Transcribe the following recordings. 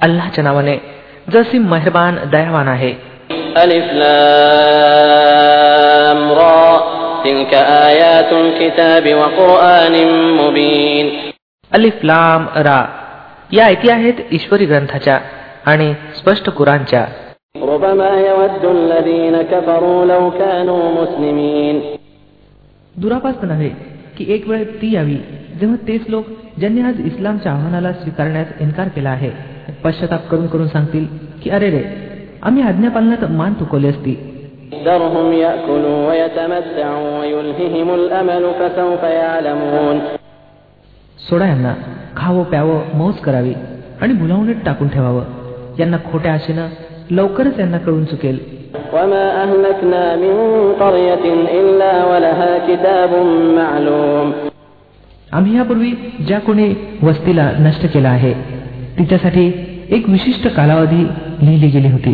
अल्लाच्या नावाने जसी मेहरबान दयावान आहे ألف لام را تلك آيات الكتاب وقرآن مبين अलिफ लाम रा या ऐती आहेत ईश्वरी ग्रंथाच्या आणि स्पष्ट कुरानच्या ربما يود الذين كفروا لو كانوا مسلمين दुरापास्त नव्हे की एक वेळ ती यावी जेव्हा तेच लोक ज्यांनी आज इस्लामच्या आव्हानाला स्वीकारण्यास इन्कार केला आहे पश्चाताप करून करून सांगतील की अरे रे आम्ही आज्ञापालनात मान तुकवली असती ذرهم يأكلوا ويتمتعوا ويلههم الأمل فسوف يعلمون सोडा यांना खावं प्यावं मौज करावी आणि भुलावणीत टाकून ठेवावं यांना खोट्या आशेनं लवकरच यांना कळून चुकेल وما أهلكنا من قرية إلا ولها كتاب معلوم आम्ही यापूर्वी ज्या कोणी वस्तीला नष्ट केला आहे तिच्यासाठी एक विशिष्ट कालावधी लिहिली गेली होती.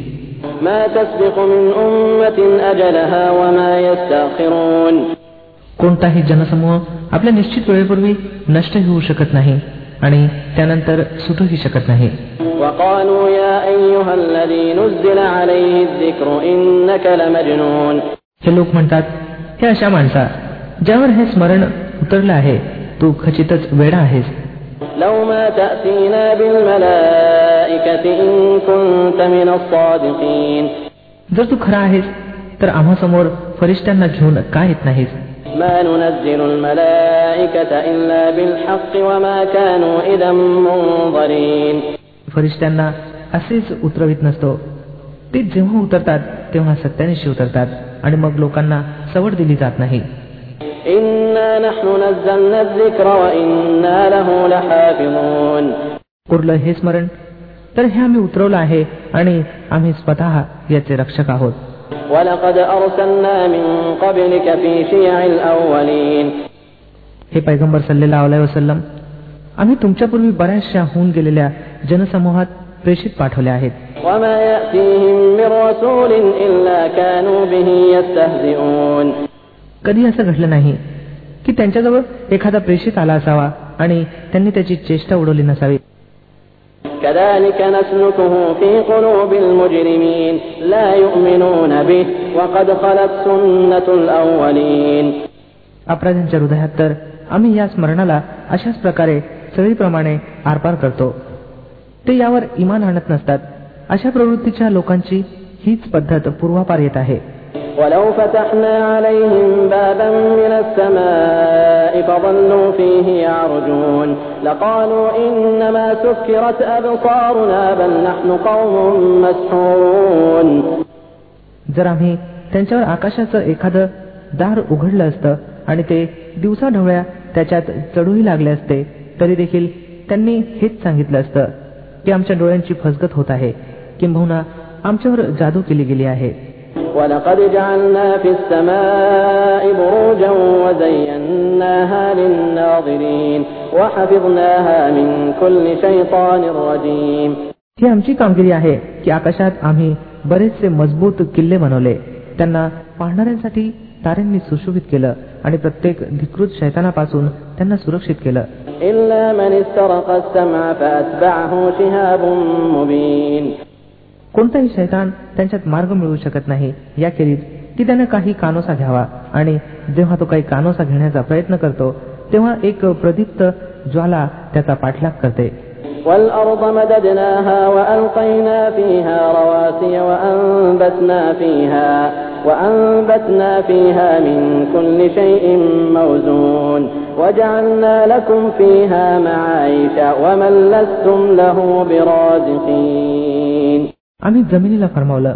कोणताही जनसमूह आपल्या निश्चित वेळेपूर्वी नष्ट होऊ शकत नाही आणि त्यानंतर सुटूही शकत नाही. हे लोक म्हणतात हे अशा माणसा ज्यावर हे स्मरण उतरलं आहे तू खचितच वेडा आहेस. जर तू खरा आहेस तर आम्हा समोर फरिश्त्यांना घेऊन का येत नाहीस? फरिश्त्यांना असेच उतरवित नसतो. ते जेव्हा उतरतात तेव्हा सत्यानिशी उतरतात आणि मग लोकांना सवड दिली जात नाही. إنا نحن نزلنا الذكر وإنا له لحافظون उरलं हे स्मरण तर हे आम्ही उतरवलं आहे आणि आम्ही स्वतः याचे रक्षक आहोत ولقد أرسلنا من قبلك في شيع الأولين हे पैगंबर सल्लेला अलाय वसल्लम आम्ही तुमच्यापूर्वी बऱ्याचशा होऊन गेलेल्या जनसमूहात प्रेषित पाठवले आहेत وما يأتيهم من رسول إلا كانوا به يستهزئون कधी असं घडलं नाही की त्यांच्याजवळ एखादा प्रेषित आला असावा आणि त्यांनी त्याची चेष्टा उडवली नसावी كذلك نسلكه في قلوب المجرمين لا يؤمنون به وقد خلت سنة الأولين अपराध्यांच्या हृदयात तर आम्ही या स्मरणाला अशाच प्रकारे सगळीप्रमाणे आरपार करतो ते यावर इमान आणत नसतात अशा प्रवृत्तीच्या लोकांची हीच पद्धत पूर्वापार येत आहे ولو فتحنا عليهم بابا من السماء فظلوا فيه يعرجون لقالوا إنما سكرت أبصارنا بل نحن قوم مسحورون जर आम्ही त्यांच्यावर आकाशाचं एखादं दार उघडलं असतं आणि ते दिवसा ढवळ्या त्याच्यात चढूही लागले असते तरी देखील त्यांनी हेच सांगितलं असतं की आमच्या डोळ्यांची फसगत होत आहे किंबहुना आमच्यावर जादू केली गेली आहे ولقد جعلنا في السماء بروجا وزيناها للناظرين وحفظناها من كل شيطان رجيم ही आमची कामगिरी आहे की आकाशात आम्ही बरेचसे मजबूत किल्ले बनवले त्यांना पाहणाऱ्यांसाठी ताऱ्यांनी सुशोभित केलं आणि प्रत्येक धिकृत शैतानापासून त्यांना सुरक्षित केलं إلا من استرق السمع فأتبعه شهاب مبين कोणताही शैतान त्यांच्यात मार्ग मिळवू शकत नाही याखेरीज की त्याने काही कानोसा घ्यावा आणि जेव्हा तो काही कानोसा घेण्याचा प्रयत्न करतो तेव्हा एक प्रदीप्त ज्वाला त्याचा पाठलाग करते والأرض مددناها وألقينا فيها رواسي وأنبتنا فيها وأنبتنا فيها من كل شيء موزون وجعلنا لكم فيها معايش ومن لستم له برازقين आम्ही जमिनीला फर्मावलं.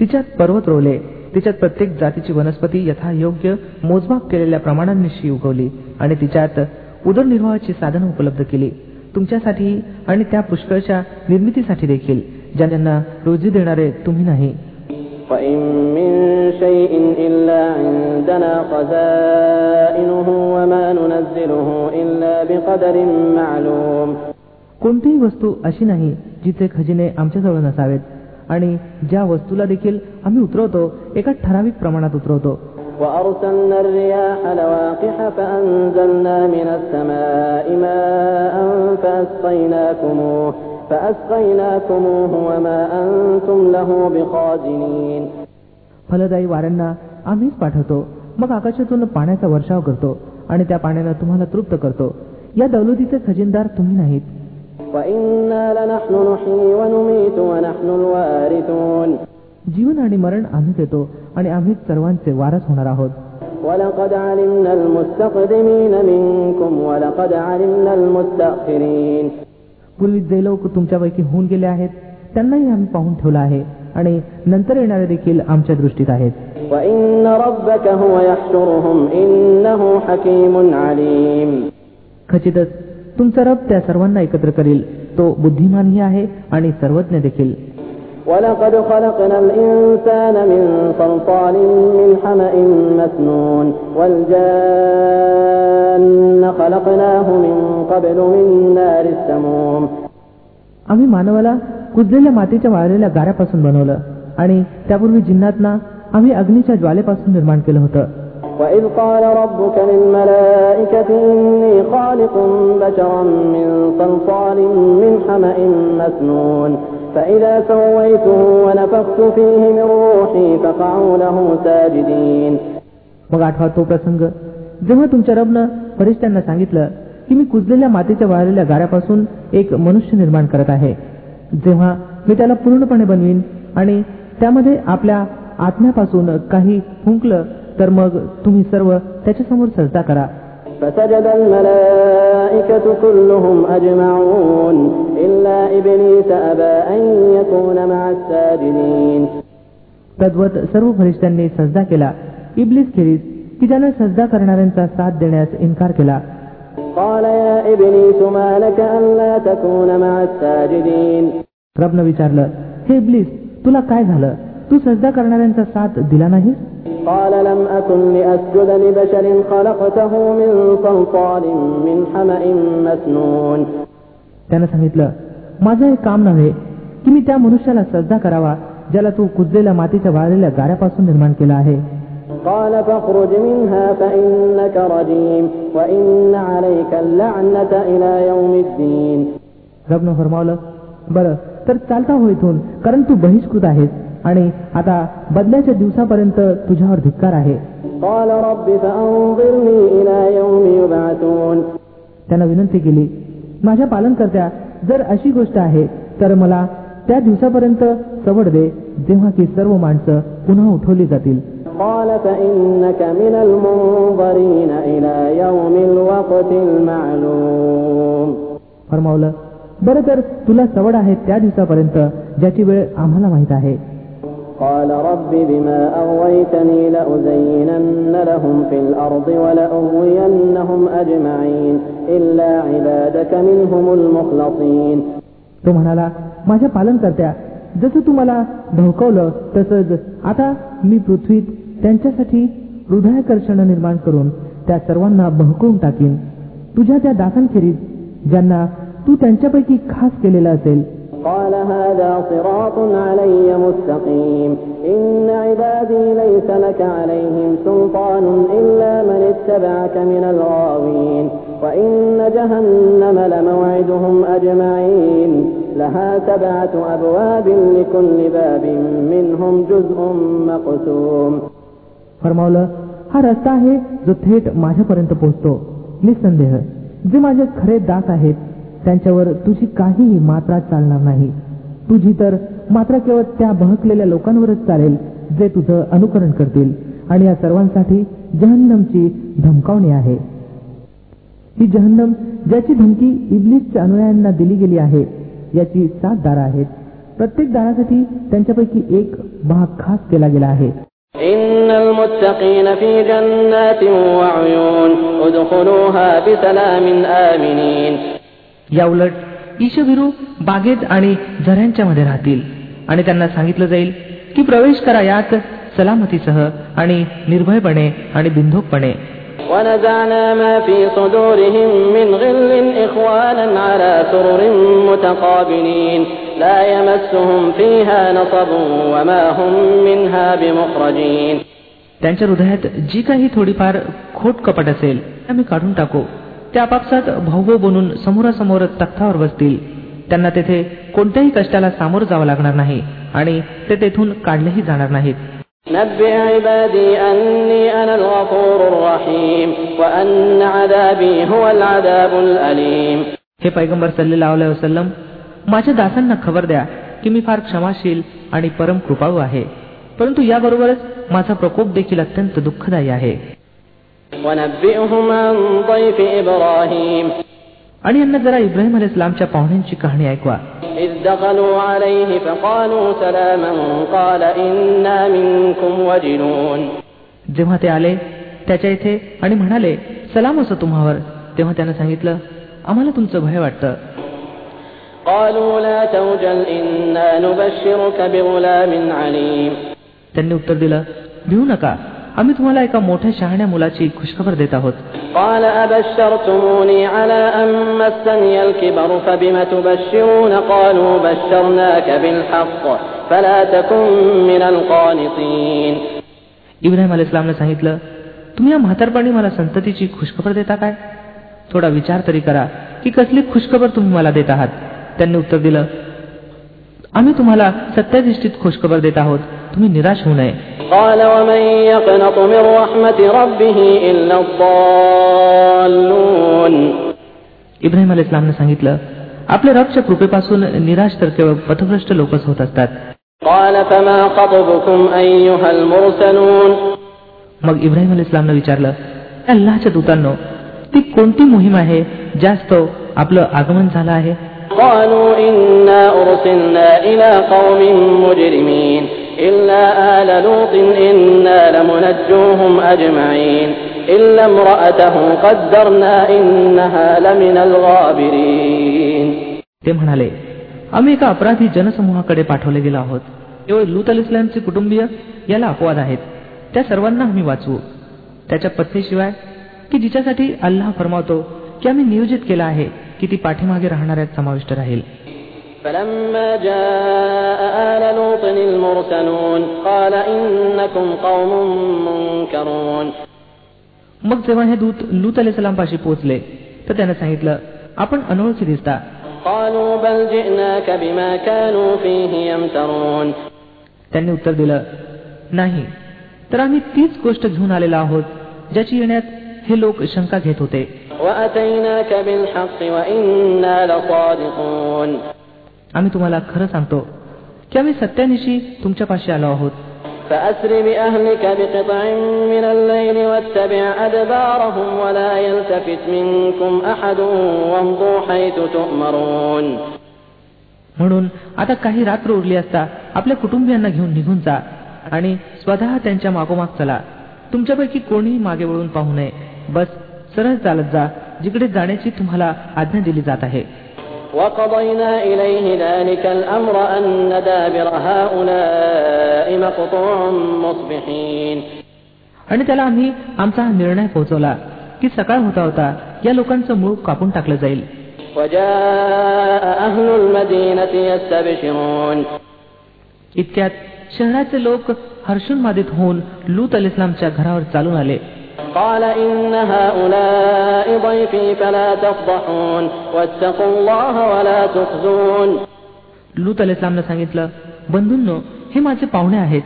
तिच्यात पर्वत रोवले. तिच्यात प्रत्येक जातीची वनस्पती यथायोग्य मोजमाप केलेल्या प्रमाणांनिशी उगवली आणि तिच्यात उदरनिर्वाहाची साधनं उपलब्ध केली. तुमच्यासाठी आणि त्या पुष्कळच्या निर्मितीसाठी देखील ज्यांना रोजी देणारे तुम्ही नाही. कोणतीही वस्तू अशी नाही जिथे खजिने आमच्याजवळ नसावेत. आणि ज्या वस्तूला देखील आम्ही उतरवतो एका ठराविक प्रमाणात उतरवतो وأرسلنا الرياح لواقح فأنزلنا من السماء ماء فأسقيناكموه فأسقيناكموه وما أنتم له بخازنين फलदायी वाऱ्यांना आम्हीच पाठवतो मग आकाशातून पाण्याचा वर्षाव करतो आणि त्या पाण्यानं तुम्हाला तृप्त करतो या दौलतीचे खजिनदार तुम्ही नाहीत وإنا لنحن نحيي ونميت ونحن الوارثون जीवन आणि मरण आम्हीच देतो आणि आम्हीच सर्वांचे वारस होणार आहोत ولقد علمنا المستقدمين منكم ولقد علمنا المستأخرين पूर्वी जे लोक तुमच्यापैकी होऊन गेले आहेत त्यांनाही आम्ही पाहून ठेवलं आहे आणि नंतर येणारे देखील आमच्या दृष्टीत आहेत وإن ربك هو يحشرهم إنه حكيم عليم खचितच तुमचा रब त्या सर्वांना एकत्र करील तो बुद्धिमानही आहे आणि सर्वज्ञ देखील ولقد خلقنا الإنسان من صلصال من حمأ مسنون والجان خلقناه من قبل من نار السموم आम्ही मानवाला कुजलेल्या मातीच्या वाळलेल्या गाऱ्यापासून बनवलं आणि त्यापूर्वी जिन्नातना आम्ही अग्नीच्या ज्वालेपासून निर्माण केलं होतं وإذ قال ربك للملائكة إني خالق بشرا من صلصال من حمأ مسنون فإذا سويته ونفخت فيه من روحي فقعوا له ساجدين मग आठवा तो प्रसंग जेव्हा तुमच्या रबनं फरिश्त्यांना सांगितलं की मी कुजलेल्या मातीच्या वाळलेल्या गाऱ्यापासून एक मनुष्य निर्माण करत आहे जेव्हा मी त्याला पूर्णपणे बनवीन आणि त्यामध्ये आपल्या आत्म्यापासून काही फुंकलं तर मग तुम्ही सर्व त्याच्यासमोर सजदा करा فسجد الملائكة كلهم أجمعون إلا إبليس أبى أن يكون مع الساجدين तद्वत सर्व फरिश्त्यांनी सजदा केला इब्लिस खेरीज की ज्यानं सजदा करणाऱ्यांचा साथ देण्यास इन्कार केला قال يا إبليس ما لك ألا تكون مع الساجدين रबनं विचारलं हे इब्लिस तुला काय झालं तू सजदा करणाऱ्यांचा साथ दिला नाहीस قال لم أكن لأسجد لبشر خلقته من صلصال من حمأ مسنون त्यानं सांगितलं माझं हे काम नव्हे की मी त्या मनुष्याला सजदा करावा ज्याला तू कुजलेल्या मातीच्या वाळलेल्या गाऱ्यापासून निर्माण केला आहे قال فاخرج منها فإنك رجيم وإن عليك اللعنة إلى يوم الدين रबनं फरमावलं बरं तर चालता हो इथून कारण तू बहिष्कृत आहेस आणि आता बदल्याच्या दिवसापर्यंत तुझ्यावर धिक्कार आहे. त्यानं विनंती केली माझ्या पालन करत्या जर अशी गोष्ट आहे तर मला त्या दिवसापर्यंत सवड दे जेव्हा की सर्व माणसं पुन्हा उठवली जातील. फरमावलं बरं तर तुला सवड आहे त्या दिवसापर्यंत ज्याची वेळ आम्हाला माहीत आहे. قال رب بما أغويتني لأزينن لهم في الأرض ولأغوينهم أجمعين إلا عبادك منهم المخلصين तो म्हणाला माझ्या पालनकर्त्या जसं तू मला धवकवलं तसंच आता मी पृथ्वीत त्यांच्यासाठी हृदयाकर्षण निर्माण करून त्या सर्वांना बहकवून टाकीन तुझ्या त्या दासांखेरीज ज्यांना तू त्यांच्यापैकी खास केलेला असेल قال هذا صراط علي مستقيم إن عبادي ليس لك عليهم سلطان إلا من اتبعك من الغاوين وإن جهنم لموعدهم أجمعين لها سبعة أبواب لكل باب منهم جزء مقسوم फरमावलं हा रस्ता आहे जो थेट माझ्यापर्यंत पोहोचतो निसंदेह जे माझे खरे दास आहेत त्यांच्यावर तुझी काहीही मात्रा चालणार नाही तुझी तर मात्र केवळ त्या बहकलेल्या लोकांवरच चालेल जे तुझं अनुकरण करतील आणि या सर्वांसाठी जहन्नमची धमकावणी आहे ही जहन्नम ज्याची धमकी इब्लिसच्या अनुयायांना दिली गेली आहे याची सात दारं आहेत प्रत्येक दारासाठी त्यांच्यापैकी एक भाग खास केला गेला आहे إن المتقين في جنات وعيون ادخلوها بسلام آمنين या उलट ईशभिरू बागेत आणि झऱ्यांच्या मध्ये राहतील आणि त्यांना सांगितलं जाईल की प्रवेश करा यात सलामतीसह आणि निर्भयपणे आणि बिंदोकपणे ونزعنا ما في صدورهم من غل إخوانا على سرر متقابلين لا يمسهم فيها نصب وما هم منها بمخرجين त्यांच्या हृदयात जी काही थोडीफार खोट कपट असेल ती आम्ही काढून टाकू त्या आपापसात भाऊभाऊ बनून समोरासमोर तख्तावर बसतील. त्यांना तेथे कोणत्याही कष्टाला सामोरं जावं लागणार नाही आणि ते तेथून काढलेही जाणार नाहीत. हे पैगंबर सल्लेला वसलम माझ्या दासांना खबर द्या की मी फार क्षमाशील आणि परम कृपाळू आहे. परंतु याबरोबरच माझा प्रकोप देखील अत्यंत दुःखदायी आहे. आणि यांना जरा इब्राहिम अल इस्लामच्या पाहुण्यांची कहाणी ऐकवा. जेव्हा ते आले त्याच्या इथे आणि म्हणाले सलाम असो तुम्हावर. तेव्हा त्यानं सांगितलं आम्हाला तुमचं भय वाटत. त्यांनी उत्तर दिलं भिवू नका. आम्ही तुम्हाला एका मोठ्या शहाण्या मुलाची खुशखबर देत आहोत. इब्राहिम अल इस्लामने सांगितलं तुम्ही या म्हातारपणी मला संततीची खुशखबर देता काय? थोडा विचार तरी करा की कसली खुशखबर तुम्ही मला देत आहात? त्यांनी उत्तर दिलं आम्ही तुम्हाला सत्याधिष्ठित खुशखबर देत आहोत तुम्ही निराश होऊ नये. قال ومن يقنط من رحمة ربه إلا الضالون इब्राहिम अल इस्लामने सांगितलं आपल्या रबच्या कृपेपासून निराश तर केवळ पथभ्रष्ट लोकच होत असतात قال فما خطبكم أيها المرسلون मग इब्राहिम अल इस्लामनं विचारलं अल्लाच्या दूतांनो ती कोणती मोहीम आहे जास्त आपलं आगमन झालं आहे قالوا إنا أرسلنا إلى قوم مجرمين إلا آل لوط إنا لمنجوهم أجمعين إلا امرأته قدرنا إنها لمن الغابرين ते म्हणाले आम्ही एका अपराधी जनसमूहाकडे पाठवले गेलो आहोत केवळ लूत अल इस्लामचे कुटुंबीय याला अपवाद आहेत त्या सर्वांना आम्ही वाचवू त्याच्या पत्नीशिवाय की जिच्यासाठी अल्लाह फरमावतो की आम्ही नियोजित केलं आहे की ती पाठीमागे राहणाऱ्यात समाविष्ट राहील فلما جاء آل لوط المرسلون قال إنكم قوم منكرون मग जेव्हा हे दूत लूत अल पाशी पोहोचले तर त्याने सांगितलं आपण अनोळखी दिसता قالوا بل جئناك بما كانوا فيه يمترون त्यांनी उत्तर दिलं नाही तर आम्ही तीच गोष्ट घेऊन आलेलो आहोत ज्याची येण्यात हे लोक शंका घेत होते आम्ही तुम्हाला खरं सांगतो की आम्ही सत्यानिशी तुमच्यापाशी आलो आहोत فأسر بأهلك بقطع من الليل واتبع أدبارهم ولا يلتفت منكم أحد وامضوا حيث تؤمرون म्हणून आता काही रात्र उरली असता आपल्या कुटुंबियांना घेऊन निघून जा आणि स्वतः त्यांच्या मागोमाग चला तुमच्यापैकी कोणीही मागे वळून पाहू नये बस सरळ चालत जा जिकडे जाण्याची तुम्हाला आज्ञा दिली जात आहे وقضينا إليه ذلك الأمر أن دابر هؤلاء مقطوع مصبحين आणि त्याला आम्ही आमचा हा निर्णय पोहोचवला की सकाळ होता होता या लोकांचं मूळ कापून टाकलं जाईल وجاء أهل المدينة يستبشرون इतक्यात शहराचे लोक हर्षून मादित होऊन लूत अल इस्लामच्या घरावर चालून आले قال إن هؤلاء ضيفي فلا تفضحون واتقوا الله ولا تخزون लूत अल इस्लामनं सांगितलं बंधूंनो हे माझे पाहुणे आहेत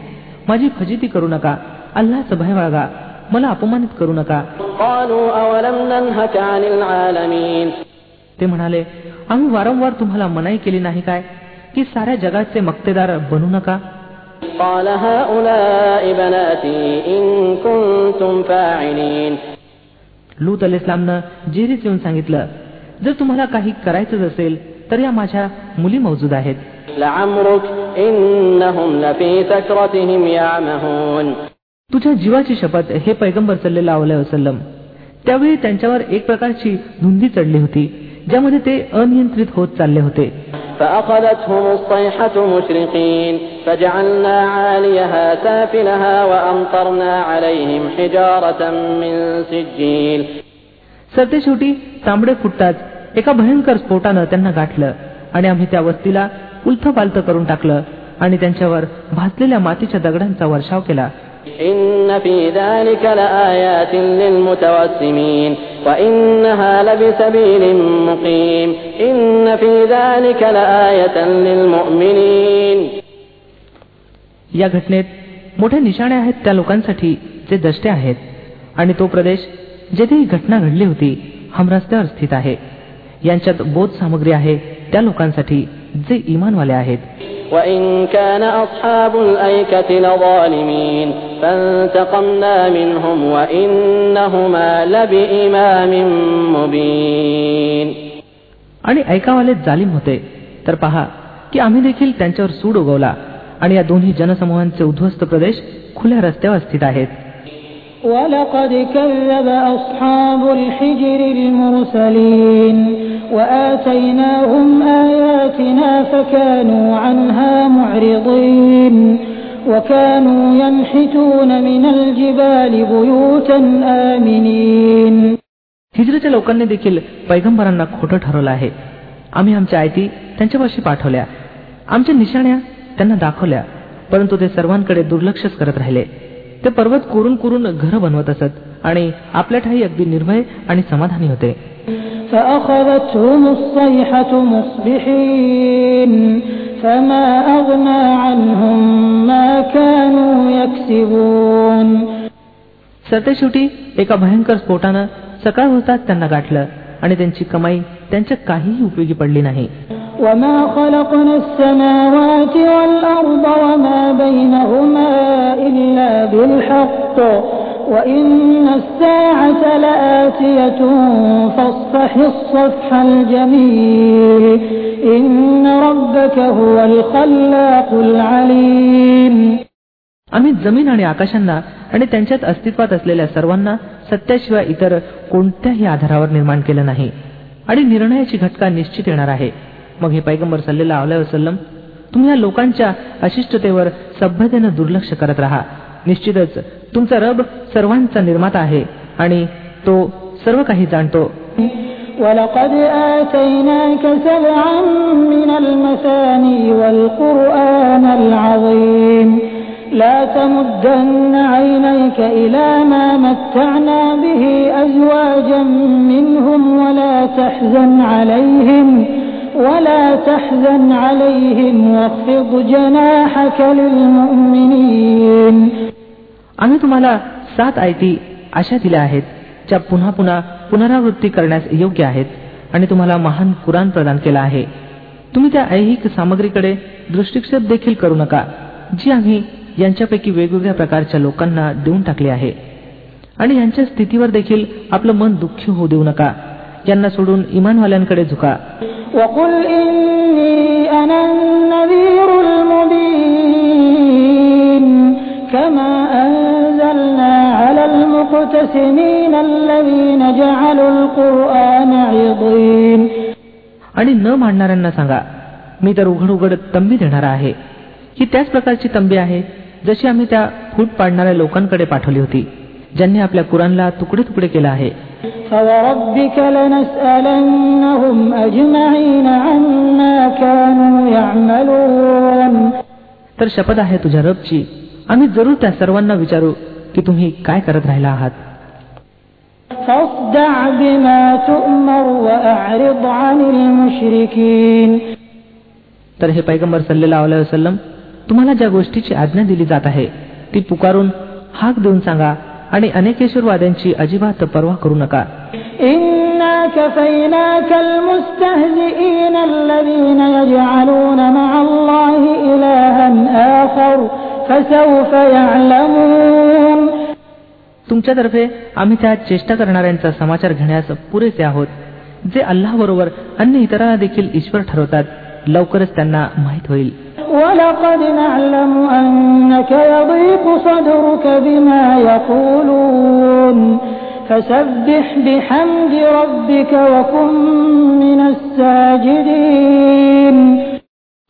माझी फजिती करू नका अल्लाचं भय बाळगा मला अपमानित करू नका قالوا أولم ننهك عن العالمين ते म्हणाले आम्ही वारंवार तुम्हाला मनाई केली नाही काय की साऱ्या जगाचे मक्तेदार बनू नका قال هؤلاء بناتي إن كنتم فاعلين लूत अल इस्लामनं जेरीच येऊन सांगितलं जर तुम्हाला काही करायचंच असेल तर या माझ्या मुली मौजूद आहेत لعمرك إنهم لفي سكرتهم يعمهون तुझ्या जीवाची शपथ हे पैगंबर सल्लेला वसलम त्यावेळी त्यांच्यावर एक प्रकारची धुंदी चढली होती ज्यामध्ये ते अनियंत्रित होत चालले होते فأخذتهم الصيحة مشرقين فجعلنا عاليها سافلها وأمطرنا عليهم حجارة من سجيل सरते शेवटी तांबडे फुटताच एका भयंकर स्फोटानं त्यांना गाठलं आणि आम्ही त्या वस्तीला उलथ पालथ करून टाकलं आणि त्यांच्यावर भाजलेल्या मातीच्या दगडांचा वर्षाव केला إن في ذلك لآيات للمتوسمين وإنها لبسبيل مقيم إن في ذلك لآية للمؤمنين या घटनेत मोठ्या निशाणे आहेत त्या लोकांसाठी जे दष्टे आहेत आणि तो प्रदेश जेथे ही घटना घडली होती हमरस्त्यावर स्थित आहे यांच्यात बोध सामग्री आहे त्या लोकांसाठी जे इमानवाले आहेत وإن كان أصحاب الأيكة لظالمين فانتقمنا منهم وإنهما لبإمام مبين आणि ऐकावाले जालिम होते तर पहा की आम्ही देखील त्यांच्यावर सूड उगवला आणि या दोन्ही जनसमूहांचे उद्ध्वस्त प्रदेश खुल्या रस्त्यावर स्थित आहेत ولقد كذب أصحاب الحجر المرسلين وآتيناهم آياتنا فكانوا عنها معرضين وكانوا ينحتون من الجبال بيوتا آمنين हिजरीच्या लोकांनी देखील पैगंबरांना खोटं ठरवलं आहे आम्ही आमच्या आयती त्यांच्यापाशी पाठवल्या आमच्या निशाण्या त्यांना दाखवल्या परंतु ते सर्वांकडे दुर्लक्षच करत राहिले ते पर्वत कोरून कोरून घर बनवत असत आणि आपल्या ठाई अगदी निर्भय आणि समाधानी होते. सरतेशेवटी एका भयंकर स्फोटानं सकाळ होताच त्यांना गाठलं आणि त्यांची कमाई त्यांच्या काहीही उपयोगी पडली नाही. وما خلقنا السماوات والأرض وما بينهما إلا بالحق وإن الساعة لآتية فاصفح الصفح الجميل إن ربك هو الخلاق العليم आम्ही जमीन आणि आकाशांना आणि त्यांच्यात अस्तित्वात असलेल्या सर्वांना सत्याशिवाय इतर कोणत्याही आधारावर निर्माण केलं नाही आणि निर्णयाची घटका निश्चित येणार आहे मग हे पैगंबर सल्लेला अलाय वसलम तुम्ही या लोकांच्या अशिष्टतेवर सभ्यतेनं दुर्लक्ष करत राहा निश्चितच तुमचा रब सर्वांचा निर्माता आहे आणि तो सर्व काही जाणतो ولقد آتيناك سبعا من المثاني والقرآن العظيم لا تمدن عينيك إلى ما متعنا به أزواجا منهم ولا تحزن عليهم ولا تحزن عليهم واخفض جناحك للمؤمنين आम्ही तुम्हाला सात आयती अशा दिल्या आहेत ज्या पुन्हा पुन्हा पुनरावृत्ती करण्यास योग्य आहेत आणि तुम्हाला महान कुराण प्रदान केला आहे तुम्ही त्या ऐहिक सामग्रीकडे दृष्टिक्षेप देखील करू नका जी आम्ही यांच्यापैकी वेगवेगळ्या प्रकारच्या लोकांना देऊन टाकली आहे आणि यांच्या स्थितीवर देखील आपलं मन दुःखी होऊ देऊ नका यांना सोडून इमानवाल्यांकडे झुका وقل إني أنا النذير المبين كما أنزلنا على المقتسمين الذين جعلوا القرآن عضين आणि न मांडणाऱ्यांना सांगा मी तर उघड उघड तंबी देणार आहे ही त्याच प्रकारची तंबी आहे जशी आम्ही त्या फूट पाडणाऱ्या लोकांकडे पाठवली होती ज्यांनी आपल्या कुरानला तुकडे तुकडे केलं आहे فوربك لنسألنهم أجمعين عما كانوا يعملون तर शपथ आहे तुझ्या रबची आम्ही जरूर त्या सर्वांना विचारू की तुम्ही काय करत राहिला आहात فاصدع بما تؤمر وأعرض عن المشركين तर हे पैगंबर सल्लेला अलैहि वसल्लम तुम्हाला ज्या गोष्टीची आज्ञा दिली जात आहे ती पुकारून हाक देऊन सांगा आणि अनेकेश्वरवाद्यांची अजिबात पर्वा करू नका. तुमच्यातर्फे आम्ही त्या चेष्टा करणाऱ्यांचा समाचार घेण्यास पुरेसे आहोत. जे अल्लाह बरोबर अन्य इतरांना देखील ईश्वर ठरवतात. लवकरच त्यांना माहीत होईल.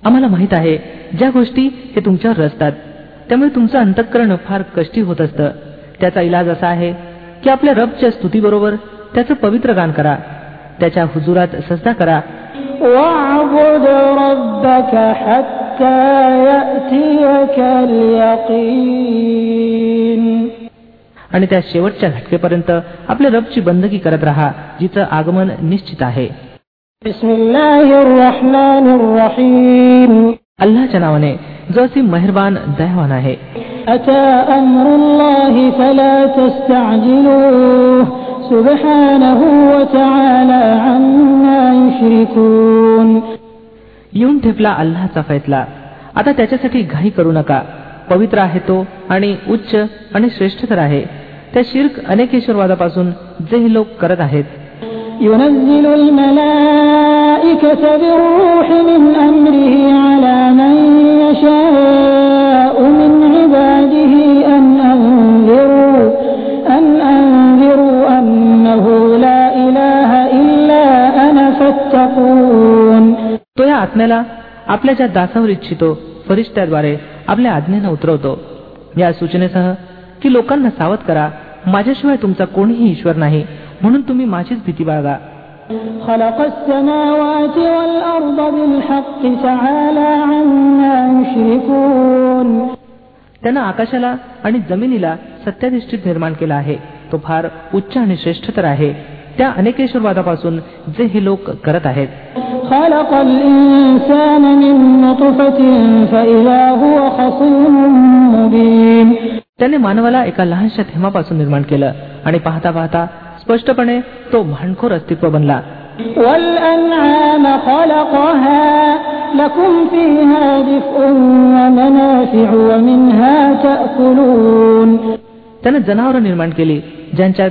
आम्हाला माहीत आहे ज्या गोष्टी हे तुमच्यावर रचतात त्यामुळे तुमचं अंतःकरण फार कष्टी होत असतं. त्याचा इलाज असा आहे की आपल्या रबच्या स्तुतीबरोबर त्याचं पवित्र गान करा त्याच्या हुजुरात सजदा करा واعبد ربك حتى يأتيك اليقين आणि त्या शेवटच्या घटकेपर्यंत आपल्या रबची बंदगी करत राहा जिचं आगमन निश्चित आहे अल्लाच्या नावाने जो असी मेहरबान दयावान आहे येऊन ठेपला अल्लाचा फैसला आता त्याच्यासाठी घाई करू नका पवित्र आहे तो आणि उच्च आणि श्रेष्ठ तर आहे त्या शिर्क अनेकेश्वरवादापासून जे हे लोक करत आहेत ينزل الملائكة بالروح من أمره على من يشاء من عباده तो या आत्म्याला आपल्या ज्या दासावर इच्छितो फरिश्त्याद्वारे आपल्या आज्ञेनं उतरवतो. या सूचनेसह की लोकांना सावध करा माझ्याशिवाय तुमचा कोणीही ईश्वर नाही म्हणून तुम्ही माझीच भीती बाळगा. त्यानं आकाशाला आणि जमिनीला सत्याधिष्ठित निर्माण केला आहे. तो फार उच्च आणि श्रेष्ठ तर आहे. त्या अनेकेश्वरवादापासून जे हे लोक करत आहेत. त्याने मानवाला एका लहानशा थेमापासून निर्माण केलं आणि पाहता पाहता स्पष्टपणे तो भांडखोर अस्तित्व बनला. त्याने जनावर निर्माण केली ज्यांच्यात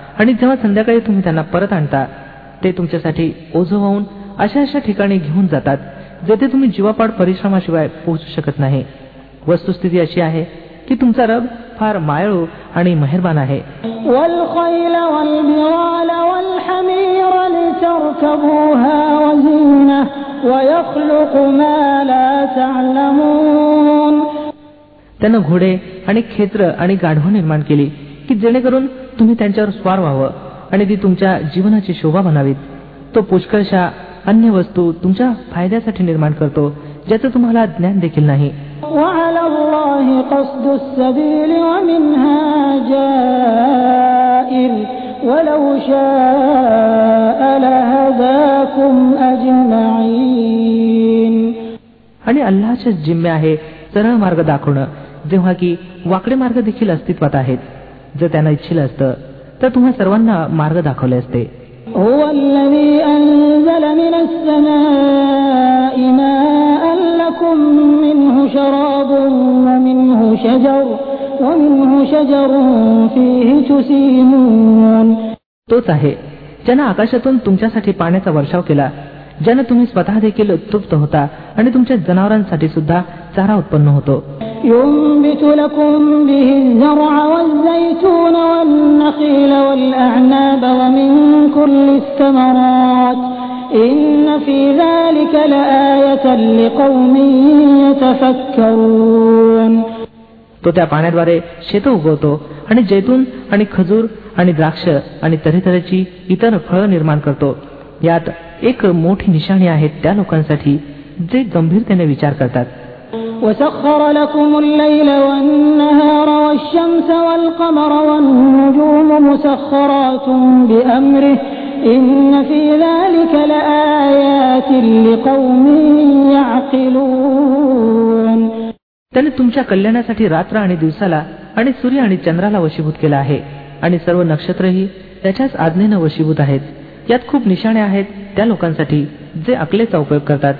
आणि जेव्हा संध्याकाळी तुम्ही त्यांना परत आणता ते तुमच्यासाठी ओझ होऊन अशा अशा ठिकाणी घेऊन जातात जेथे तुम्ही जीवापाड परिश्रमाशिवाय पोहोचू शकत नाही. वस्तुस्थिती अशी आहे की तुमचा रब फार मायाळू आणि मेहरबान आहे. त्यानं घोडे आणि खेत्र आणि गाढव निर्माण केली. की जेणेकरून तुम्ही त्यांच्यावर स्वार व्हावं आणि ती तुमच्या जीवनाची शोभा म्हणावीत. तो पुष्कळशा अन्य वस्तू तुमच्या फायद्यासाठी निर्माण करतो ज्याचं तुम्हाला ज्ञान देखील नाही. आणि अल्लाच्या जिम्मे आहे सरळ मार्ग दाखवणं जेव्हा की वाकडे मार्ग देखील अस्तित्वात आहेत. जर त्यांना इच्छिल असतं तर तुम्हा सर्वांना मार्ग दाखवले असते. तोच आहे ज्यानं आकाशातून तुमच्यासाठी पाण्याचा वर्षाव केला ज्यानं तुम्ही स्वतः देखील उत्तृप्त होता आणि तुमच्या जनावरांसाठी सुद्धा चारा उत्पन्न होतो. ينبت لكم به الزرع والزيتون والنخيل والأعناب ومن كل الثمرات إن في ذلك لآية لقوم يتفكرون तो त्या पाण्याद्वारे शेत उगवतो आणि जैतून आणि खजूर आणि द्राक्ष आणि तऱ्हेतऱ्हेची इतर फळं निर्माण करतो यात एक मोठी निशाणी आहे त्या लोकांसाठी जे गंभीरतेने विचार करतात وسخر لكم الليل والنهار والشمس والقمر والنجوم مسخرات بأمره إن في ذلك لآيات لقوم يعقلون त्याने तुमच्या कल्याणासाठी रात्र आणि दिवसाला आणि सूर्य आणि चंद्राला वशीभूत केला आहे आणि सर्व नक्षत्रही त्याच्याच आज्ञेनं वशीभूत आहेत यात खूप निशाणे आहेत त्या लोकांसाठी जे अकलेचा उपयोग करतात